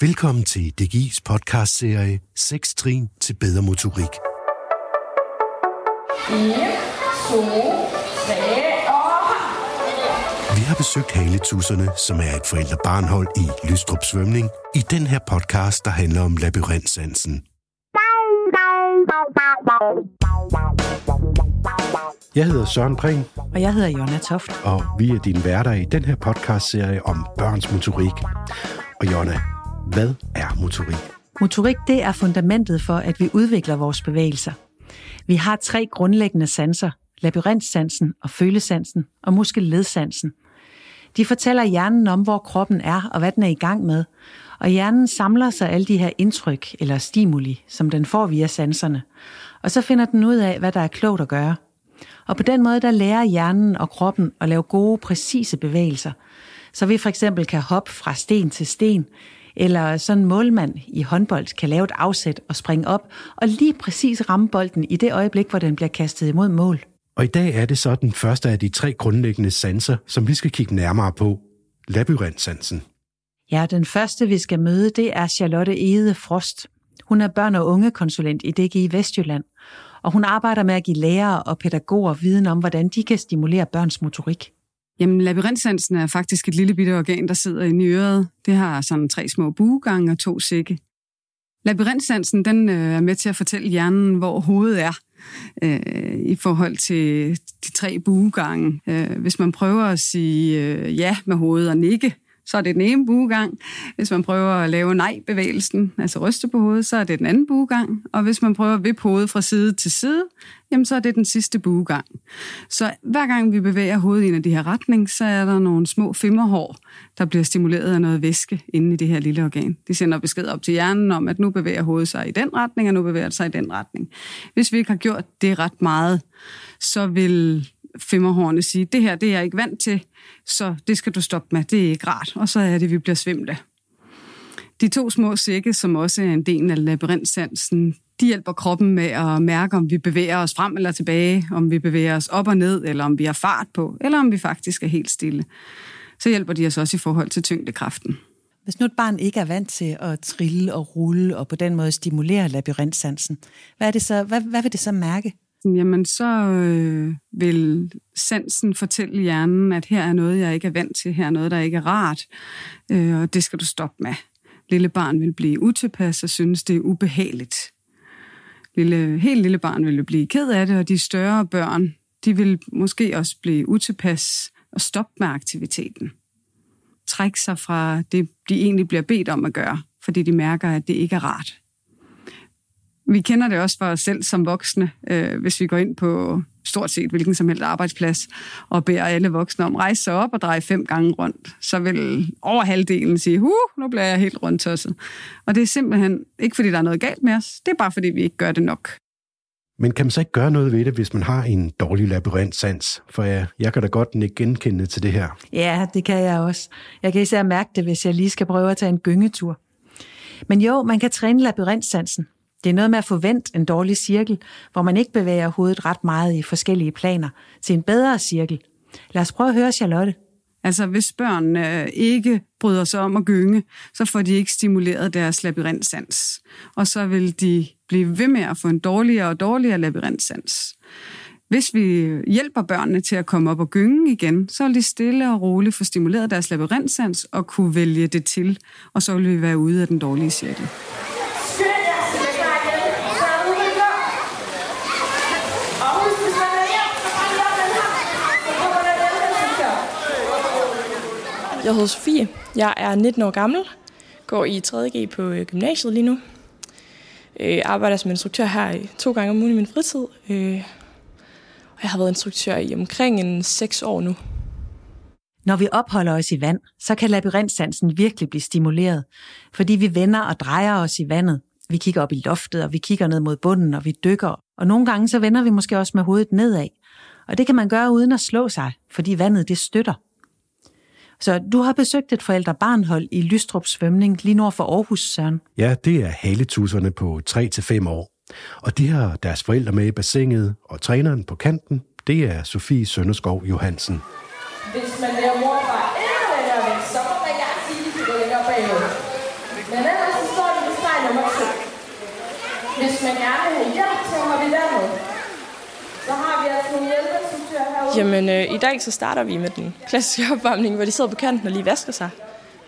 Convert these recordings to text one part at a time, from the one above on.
Velkommen til DGI's podcastserie 6 trin til bedre motorik. 1, 2, 3 og Vi har besøgt Haletusserne, som er et forældre-barnhold i Lystrup Svømning, i den her podcast, der handler om labyrintsansen. Jeg hedder Søren Prehn, Og jeg hedder Jonna Toft. og vi er dine værter i den her podcastserie om børns motorik. Og Jonna, hvad er motorik? Motorik, det er fundamentet for, at vi udvikler vores bevægelser. Vi har tre grundlæggende sanser, labyrintsansen og følesansen og muskelledsansen. De fortæller hjernen om, hvor kroppen er og hvad den er i gang med, og hjernen samler sig alle de her indtryk eller stimuli, som den får via sanserne, og så finder den ud af, hvad der er klogt at gøre. Og på den måde, der lærer hjernen og kroppen at lave gode, præcise bevægelser, så vi for eksempel kan hoppe fra sten til sten, eller sådan en målmand i håndbold kan lave et afsæt og springe op, og lige præcis ramme bolden i det øjeblik, hvor den bliver kastet imod mål. Og i dag er det så den første af de tre grundlæggende sanser, som vi skal kigge nærmere på. Labyrintsansen. Ja, den første, vi skal møde, det er Charlotte Ede Frost. Hun er børn- og ungekonsulent i DGI Vestjylland, og hun arbejder med at give lærere og pædagoger viden om, hvordan de kan stimulere børns motorik. Jamen, labyrintsansen er faktisk et lille bitte organ, der sidder inde i øret. Det har sådan tre små buegange og to sække. Labyrintsansen, den øh, er med til at fortælle hjernen, hvor hovedet er øh, i forhold til de tre buegange. Øh, hvis man prøver at sige øh, ja med hovedet og nikke, så er det den ene buegang. Hvis man prøver at lave nej-bevægelsen, altså ryste på hovedet, så er det den anden buegang. Og hvis man prøver at vippe hovedet fra side til side, jamen så er det den sidste buegang. Så hver gang vi bevæger hovedet i en af de her retning, så er der nogle små femmerhår, der bliver stimuleret af noget væske inde i det her lille organ. De sender besked op til hjernen om, at nu bevæger hovedet sig i den retning, og nu bevæger det sig i den retning. Hvis vi ikke har gjort det ret meget, så vil femmerhårene sige, det her det er jeg ikke vant til, så det skal du stoppe med, det er ikke rart. Og så er det, vi bliver svimle. De to små sække, som også er en del af labyrintsansen, de hjælper kroppen med at mærke, om vi bevæger os frem eller tilbage, om vi bevæger os op og ned, eller om vi har fart på, eller om vi faktisk er helt stille. Så hjælper de os også i forhold til tyngdekraften. Hvis nu et barn ikke er vant til at trille og rulle og på den måde stimulere labyrintsansen, hvad, er det så, hvad, hvad vil det så mærke? Jamen, så øh, vil sensen fortælle hjernen, at her er noget, jeg ikke er vant til, her er noget, der ikke er rart, øh, og det skal du stoppe med. Lille barn vil blive utilpas og synes, det er ubehageligt. Lille, helt lille barn vil blive ked af det, og de større børn, de vil måske også blive utilpas og stoppe med aktiviteten. Trække sig fra det, de egentlig bliver bedt om at gøre, fordi de mærker, at det ikke er rart. Vi kender det også for os selv som voksne, øh, hvis vi går ind på stort set hvilken som helst arbejdsplads og beder alle voksne om at rejse sig op og dreje fem gange rundt, så vil over halvdelen sige, huh, nu bliver jeg helt rundt tosset. Og det er simpelthen ikke, fordi der er noget galt med os, det er bare, fordi vi ikke gør det nok. Men kan man så ikke gøre noget ved det, hvis man har en dårlig labyrintsans? For jeg, jeg kan da godt ikke genkende til det her. Ja, det kan jeg også. Jeg kan især mærke det, hvis jeg lige skal prøve at tage en gyngetur. Men jo, man kan træne labyrintsansen. Det er noget med at forvente en dårlig cirkel, hvor man ikke bevæger hovedet ret meget i forskellige planer, til en bedre cirkel. Lad os prøve at høre Charlotte. Altså, hvis børn øh, ikke bryder sig om at gynge, så får de ikke stimuleret deres labyrintsans. Og så vil de blive ved med at få en dårligere og dårligere labyrintsans. Hvis vi hjælper børnene til at komme op og gynge igen, så vil de stille og roligt få stimuleret deres labyrintsans og kunne vælge det til, og så vil vi være ude af den dårlige cirkel. Skynd jer, så det er igen. Så er du klar. Og husk, hvis man er hjem, så brænd op den her. Så kommer der den her stikker. Jeg hedder Sofie. Jeg er 19 år gammel. Går i 3.G på øh, gymnasiet lige nu. Øh, arbejder som instruktør her i- to gange om ugen i min fritid. Øh, og jeg har været instruktør i omkring en 6 år nu. Når vi opholder os i vand, så kan labyrintsansen virkelig blive stimuleret, fordi vi vender og drejer os i vandet. Vi kigger op i loftet, og vi kigger ned mod bunden, og vi dykker. Og nogle gange så vender vi måske også med hovedet nedad. Og det kan man gøre uden at slå sig, fordi vandet det støtter. Så du har besøgt et forældre-barnhold i Lystrup Svømning lige nord for Aarhus, Søren. Ja, det er haletusserne på 3-5 år. Og de har deres forældre med i bassinet, og træneren på kanten, det er Sofie Sønderskov Johansen. Hvis man laver morfar endnu længere væk, så må man gerne sige, at de går længere bagud. Men ellers så står vi ved streg nummer to. Hvis man gerne vil have hjælp til at hoppe i så har vi altså nogle hjælpeinstruktører herude. Jamen, øh, i dag så starter vi med den klassiske opvarmning, hvor de sidder på kanten og lige vasker sig.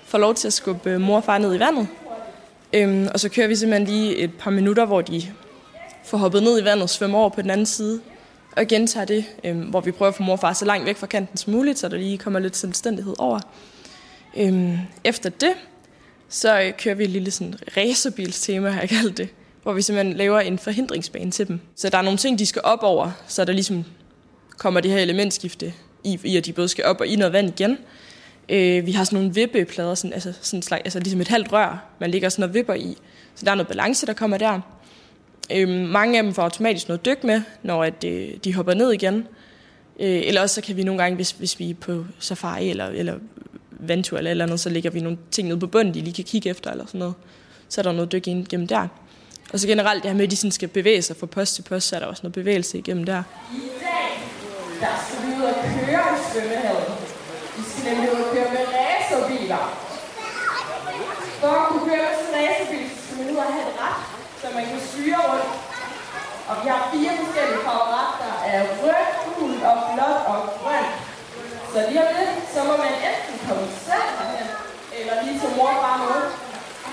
Får lov til at skubbe øh, mor og far ned i vandet. Øhm, og så kører vi simpelthen lige et par minutter, hvor de får hoppet ned i vandet og svømmer over på den anden side. Og gentager det, øhm, hvor vi prøver at få mor og far så langt væk fra kanten som muligt, så der lige kommer lidt selvstændighed over. Øhm, efter det, så øh, kører vi et lille sådan racerbilstema, har jeg kaldt det, hvor vi simpelthen laver en forhindringsbane til dem. Så der er nogle ting, de skal op over, så der ligesom kommer det her elementskifte i, i at de både skal op og i noget vand igen. Øh, vi har sådan nogle vippeplader, sådan, altså, sådan slags, altså ligesom et halvt rør, man ligger sådan noget vipper i. Så der er noget balance, der kommer der. Øh, mange af dem får automatisk noget dyk med, når at, øh, de hopper ned igen. Øh, eller også så kan vi nogle gange, hvis, hvis vi er på safari eller, eller vandtur eller, eller andet, så lægger vi nogle ting ned på bunden, de lige kan kigge efter eller sådan noget. Så er der noget dyk ind gennem der. Og så generelt det her med, at de sådan skal bevæge sig fra post til post, så er der også noget bevægelse igennem der. I dag, der skal vi ud og køre i svømmehallen. Vi skal nemlig ud og køre med racerbiler. For at kunne køre med sådan en racerbil, skal man ud og have et ret, så man kan styre rundt. Og vi har fire forskellige farver der er rød, gul og blåt og grøn. Så lige om lidt, så må man enten komme selv herhen, eller lige til mor og far med.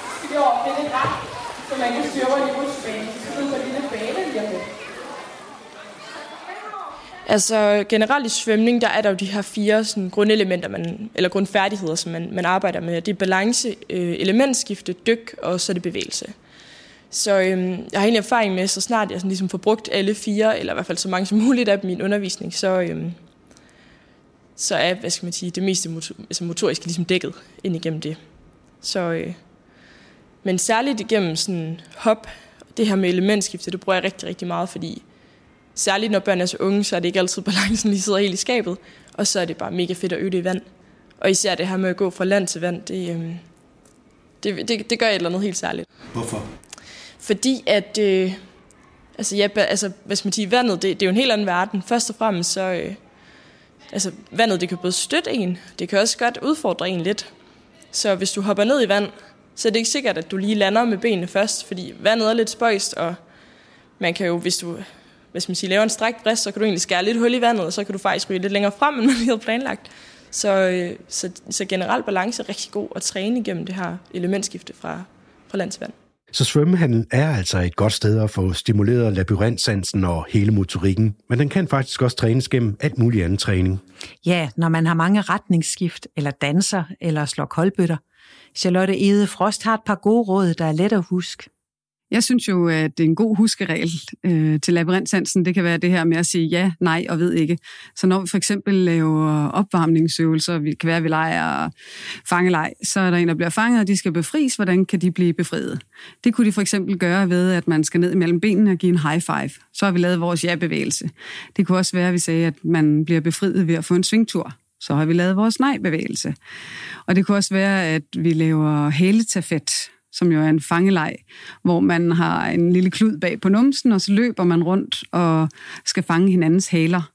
Så skal vi over og finde et ret, så man kan styre rundt i rutsjebanen. Så skal på en lille bane lige om lidt. Altså generelt i svømning, der er der jo de her fire sådan, grundelementer, man, eller grundfærdigheder, som man, man arbejder med. Det er balance, øh, elementskifte, dyk og så er det bevægelse. Så øh, jeg har egentlig erfaring med, så snart jeg sådan, ligesom får brugt alle fire, eller i hvert fald så mange som muligt af min undervisning, så, øh, så er hvad skal man sige, det meste motor, altså motoriske ligesom dækket ind igennem det. Så, øh, men særligt igennem sådan hop, det her med elementskifte, det bruger jeg rigtig, rigtig meget, fordi særligt når børn er så unge, så er det ikke altid balancen lige sidder helt i skabet, og så er det bare mega fedt at øve det i vand. Og især det her med at gå fra land til vand, det, øhm, det, det, det gør et eller andet helt særligt. Hvorfor? Fordi at, øh, altså, ja, altså, skal man sige, vandet, det, det er jo en helt anden verden. Først og fremmest så, øh, altså, vandet, det kan både støtte en, det kan også godt udfordre en lidt. Så hvis du hopper ned i vand, så er det ikke sikkert, at du lige lander med benene først, fordi vandet er lidt spøjst, og man kan jo, hvis du hvis man siger, laver en strækt brist, så kan du egentlig skære lidt hul i vandet, og så kan du faktisk ryge lidt længere frem, end man lige havde planlagt. Så, øh, så, så generelt balance er rigtig god at træne igennem det her elementskifte fra, fra land til vand. Så svømmehallen er altså et godt sted at få stimuleret labyrintsansen og hele motorikken, men den kan faktisk også trænes gennem alt mulig anden træning. Ja, når man har mange retningsskift, eller danser, eller slår koldbøtter. Charlotte Ede Frost har et par gode råd, der er let at huske. Jeg synes jo, at det er en god huskeregel øh, til labyrintsansen. Det kan være det her med at sige ja, nej og ved ikke. Så når vi for eksempel laver opvarmningsøvelser, vi kan være, at vi leger fangeleg, så er der en, der bliver fanget, og de skal befries. Hvordan kan de blive befriet? Det kunne de for eksempel gøre ved, at man skal ned mellem benene og give en high five. Så har vi lavet vores ja-bevægelse. Det kunne også være, at vi sagde, at man bliver befriet ved at få en svingtur. Så har vi lavet vores nej-bevægelse. Og det kunne også være, at vi laver hæletafet, som jo er en fangeleg, hvor man har en lille klud bag på numsen, og så løber man rundt og skal fange hinandens haler.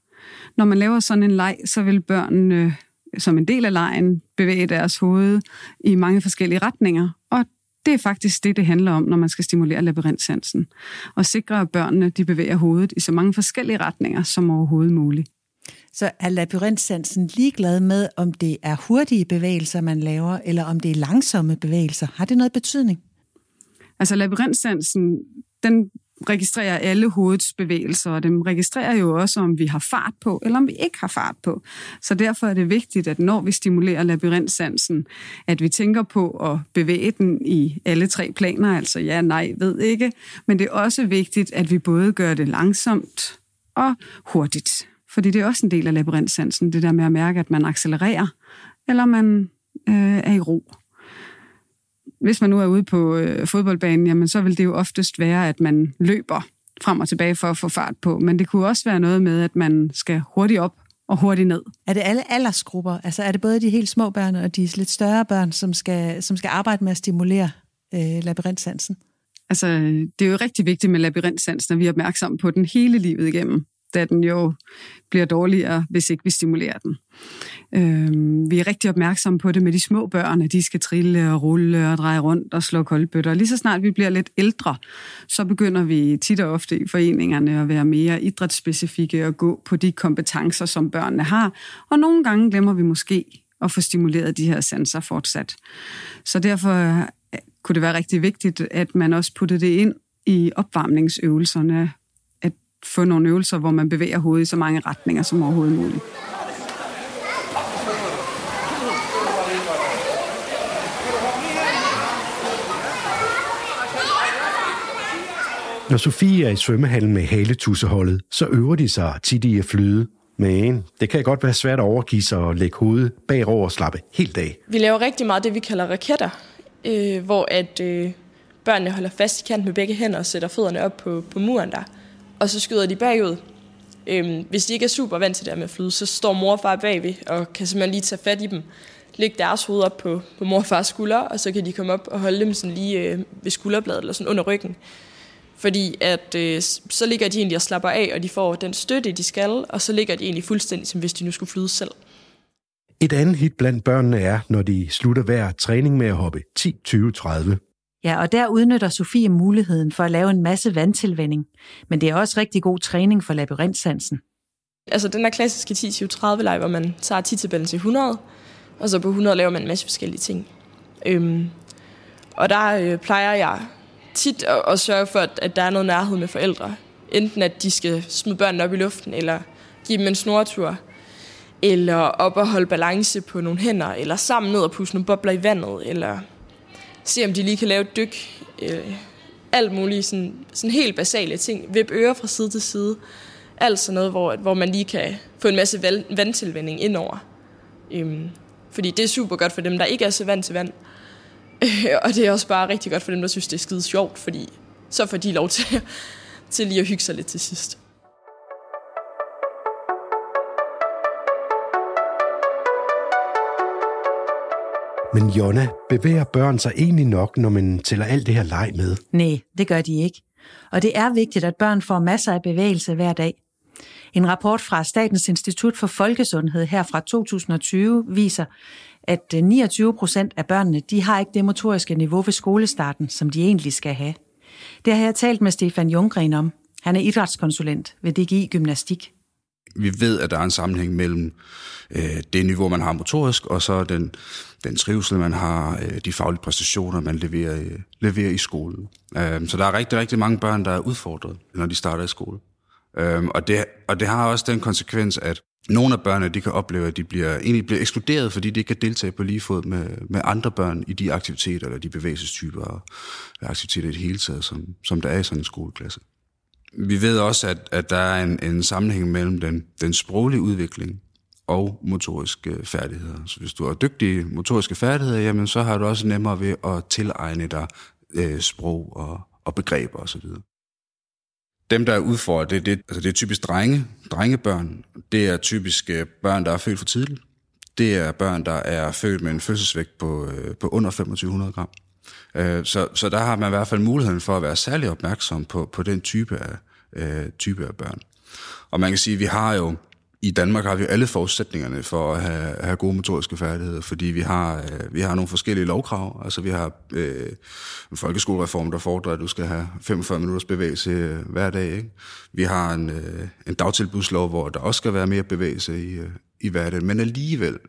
Når man laver sådan en leg, så vil børnene som en del af lejen bevæge deres hoved i mange forskellige retninger, og det er faktisk det, det handler om, når man skal stimulere labyrintsansen. Og sikre, at børnene de bevæger hovedet i så mange forskellige retninger som overhovedet muligt. Så er labyrintsansen ligeglad med, om det er hurtige bevægelser, man laver, eller om det er langsomme bevægelser? Har det noget betydning? Altså labyrintsansen, den registrerer alle hovedets bevægelser, og den registrerer jo også, om vi har fart på, eller om vi ikke har fart på. Så derfor er det vigtigt, at når vi stimulerer labyrintsansen, at vi tænker på at bevæge den i alle tre planer, altså ja, nej, ved ikke, men det er også vigtigt, at vi både gør det langsomt og hurtigt. Fordi det er også en del af labyrintsansen, det der med at mærke, at man accelererer, eller man øh, er i ro. Hvis man nu er ude på øh, fodboldbanen, jamen, så vil det jo oftest være, at man løber frem og tilbage for at få fart på. Men det kunne også være noget med, at man skal hurtigt op og hurtigt ned. Er det alle aldersgrupper? Altså er det både de helt små børn og de lidt større børn, som skal, som skal arbejde med at stimulere øh, labyrintsansen? Altså, det er jo rigtig vigtigt med labyrintsansen, at vi er opmærksomme på den hele livet igennem da den jo bliver dårligere, hvis ikke vi stimulerer den. Øhm, vi er rigtig opmærksomme på det med de små børn, at de skal trille og rulle og dreje rundt og slå koldbøtter. Lige så snart vi bliver lidt ældre, så begynder vi tit og ofte i foreningerne at være mere idrætsspecifikke og gå på de kompetencer, som børnene har. Og nogle gange glemmer vi måske at få stimuleret de her sanser fortsat. Så derfor øh, kunne det være rigtig vigtigt, at man også puttede det ind i opvarmningsøvelserne, få nogle øvelser, hvor man bevæger hovedet i så mange retninger som overhovedet muligt. Når Sofie er i svømmehallen med haletusseholdet, så øver de sig tit i at flyde. Men det kan godt være svært at overgive sig og lægge hovedet bagover og slappe helt af. Vi laver rigtig meget det, vi kalder raketter, øh, hvor at øh, børnene holder fast i kant med begge hænder og sætter fødderne op på, på muren der. Og så skyder de bagud. Øhm, hvis de ikke er super vant til det med at flyde, så står mor og far bagved og kan simpelthen lige tage fat i dem. Lægge deres hoved op på, på mor og fars skulder, og så kan de komme op og holde dem sådan lige øh, ved skulderbladet eller sådan under ryggen. Fordi at øh, så ligger de egentlig og slapper af, og de får den støtte, de skal, og så ligger de egentlig fuldstændig, som hvis de nu skulle flyde selv. Et andet hit blandt børnene er, når de slutter hver træning med at hoppe 10, 20, 30. Ja, og der udnytter Sofie muligheden for at lave en masse vandtilvænding. Men det er også rigtig god træning for labyrintsansen. Altså den der klassiske 10-20-30 leg, hvor man tager 10-tabellen til 100, og så på 100 laver man en masse forskellige ting. Øhm, og der øh, plejer jeg tit at, at sørge for, at, at der er noget nærhed med forældre. Enten at de skal smide børnene op i luften, eller give dem en snortur, eller op og holde balance på nogle hænder, eller sammen ned og pusse nogle bobler i vandet, eller se om de lige kan lave et dyk. Øh, alt muligt sådan, sådan helt basale ting. Vip ører fra side til side. Alt sådan noget, hvor, hvor man lige kan få en masse vandtilvænding indover. Øhm, fordi det er super godt for dem, der ikke er så vant til vand. og det er også bare rigtig godt for dem, der synes, det er skide sjovt, fordi så får de lov til, til lige at hygge sig lidt til sidst. Men Jonna, bevæger børn sig egentlig nok, når man tæller alt det her leg med? Nej, det gør de ikke. Og det er vigtigt, at børn får masser af bevægelse hver dag. En rapport fra Statens Institut for Folkesundhed her fra 2020 viser, at øh, 29 procent af børnene de har ikke det motoriske niveau ved skolestarten, som de egentlig skal have. Det har jeg talt med Stefan Junggren om. Han er idrætskonsulent ved DGI Gymnastik. Vi ved, at der er en sammenhæng mellem øh, det niveau, man har motorisk, og så den, den trivsel, man har, øh, de faglige præstationer, man leverer, øh, leverer i skolen. Øh, så der er rigtig, rigtig mange børn, der er udfordret, når de starter i skole. Øh, og, det, og det har også den konsekvens, at nogle af børnene de kan opleve, at de bliver, egentlig bliver ekskluderet, fordi de ikke kan deltage på lige fod med, med andre børn i de aktiviteter, eller de bevægelsestyper og aktiviteter i det hele taget, som, som der er i sådan en skoleklasse. Vi ved også, at, at der er en, en sammenhæng mellem den, den sproglige udvikling og motoriske færdigheder. Så hvis du har dygtige motoriske færdigheder, jamen så har du også nemmere ved at tilegne dig øh, sprog og, og begreber osv. Dem, der er udfordret, det, det, altså det er typisk drenge, drengebørn. Det er typisk øh, børn, der er født for tidligt. Det er børn, der er født med en fødselsvægt på, øh, på under 2500 gram. Øh, så, så der har man i hvert fald muligheden for at være særlig opmærksom på, på den type af, øh, type af børn. Og man kan sige, at vi har jo i Danmark har vi alle forudsætningerne for at have, have gode motoriske færdigheder, fordi vi har, øh, vi har nogle forskellige lovkrav. Altså vi har øh, en folkeskolereform, der fordrer, at du skal have 45 minutters bevægelse øh, hver dag. Ikke? Vi har en, øh, en dagtilbudslov, hvor der også skal være mere bevægelse i, øh, i hverdagen. Men alligevel,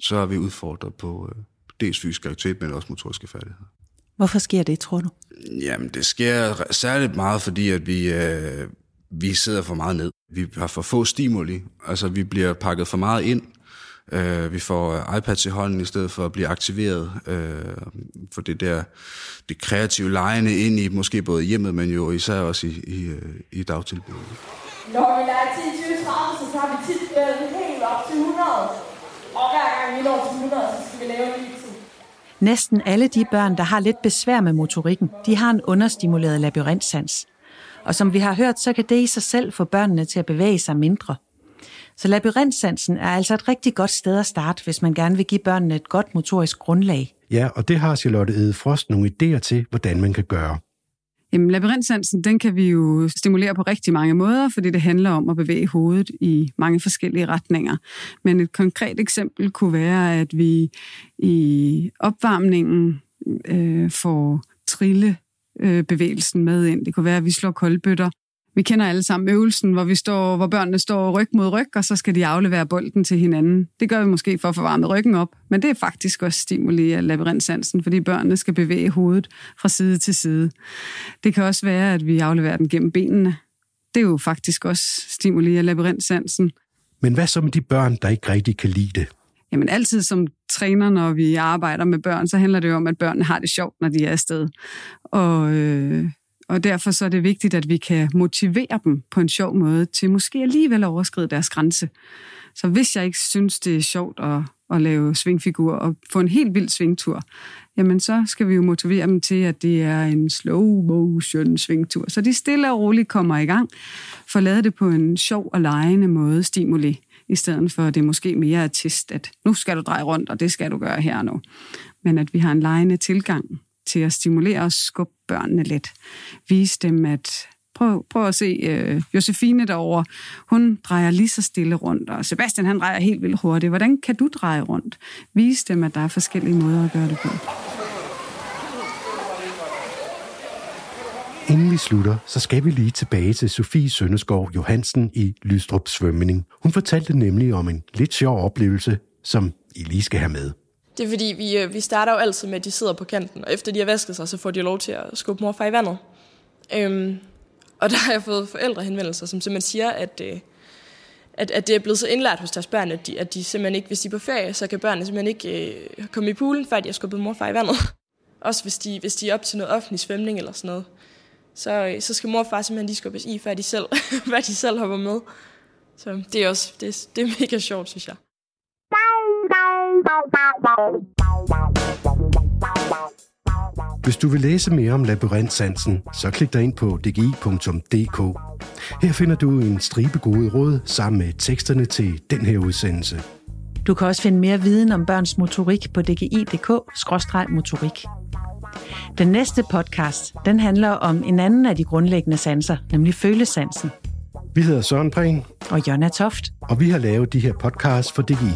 så er vi udfordret på øh, dels fysisk aktivitet, men også motoriske færdigheder. Hvorfor sker det, tror du? Jamen, det sker særligt meget, fordi at vi, øh, vi sidder for meget ned. Vi har for få stimuli, altså vi bliver pakket for meget ind. Uh, vi får iPads i hånden i stedet for at blive aktiveret uh, for det der det kreative lejende ind i måske både hjemmet, men jo især også i, i, i dagtilbuddet. Når vi leger 10, 20, 30, så har vi tit helt op til 100. Og hver gang vi når til 100, så skal vi lave en. Næsten alle de børn, der har lidt besvær med motorikken, de har en understimuleret labyrintsans. Og som vi har hørt, så kan det i sig selv få børnene til at bevæge sig mindre. Så labyrintsansen er altså et rigtig godt sted at starte, hvis man gerne vil give børnene et godt motorisk grundlag. Ja, og det har Charlotte Ede Frost nogle idéer til, hvordan man kan gøre. Jamen, labyrintsansen, den kan vi jo stimulere på rigtig mange måder, fordi det handler om at bevæge hovedet i mange forskellige retninger. Men et konkret eksempel kunne være, at vi i opvarmningen øh, får trille øh, bevægelsen med ind. Det kunne være, at vi slår koldbøtter vi kender alle sammen øvelsen, hvor, vi står, hvor børnene står ryg mod ryg, og så skal de aflevere bolden til hinanden. Det gør vi måske for at få varmet ryggen op, men det er faktisk også stimuli af labyrintsansen, fordi børnene skal bevæge hovedet fra side til side. Det kan også være, at vi afleverer den gennem benene. Det er jo faktisk også stimuli af labyrintsansen. Men hvad så med de børn, der ikke rigtig kan lide det? Jamen altid som træner, når vi arbejder med børn, så handler det jo om, at børnene har det sjovt, når de er afsted. Og øh, og derfor så er det vigtigt, at vi kan motivere dem på en sjov måde til måske alligevel at overskride deres grænse. Så hvis jeg ikke synes, det er sjovt at, at lave svingfigur og få en helt vild svingtur, jamen så skal vi jo motivere dem til, at det er en slow motion svingtur. Så de stille og roligt kommer i gang. Få lavet det på en sjov og lejende måde, stimuli, i stedet for at det måske mere er test, at nu skal du dreje rundt, og det skal du gøre her og nu. Men at vi har en lejende tilgang til at stimulere og skubbe børnene lidt. Vise dem, at prøv, prøv at se øh, Josefine derovre. Hun drejer lige så stille rundt, og Sebastian han drejer helt vildt hurtigt. Hvordan kan du dreje rundt? Vise dem, at der er forskellige måder at gøre det på. Inden vi slutter, så skal vi lige tilbage til Sofie Søndeskov Johansen i Lystrup Svømning. Hun fortalte nemlig om en lidt sjov oplevelse, som I lige skal have med. Det er fordi, vi, øh, vi starter jo altid med, at de sidder på kanten, og efter de har vasket sig, så får de lov til at skubbe mor og i vandet. Øhm, og der har jeg fået forældrehenvendelser, som simpelthen siger, at, øh, at, at det er blevet så indlært hos deres børn, at de, at de simpelthen ikke, hvis de er på ferie, så kan børnene simpelthen ikke øh, komme i poolen, før de har skubbet mor og i vandet. Også hvis de, hvis de er op til noget offentlig svømning eller sådan noget. Så, øh, så skal mor og far simpelthen lige skubbes i, før de selv, før de selv hopper med. Så det er også det, det er mega sjovt, synes jeg. Hvis du vil læse mere om labyrintsansen, så klik dig ind på dgi.dk. Her finder du en stribe gode råd sammen med teksterne til den her udsendelse. Du kan også finde mere viden om børns motorik på dgi.dk-motorik. Den næste podcast, den handler om en anden af de grundlæggende sanser, nemlig følesansen. Vi hedder Søren Prehn. Og Jonna Toft. Og vi har lavet de her podcasts for DGI.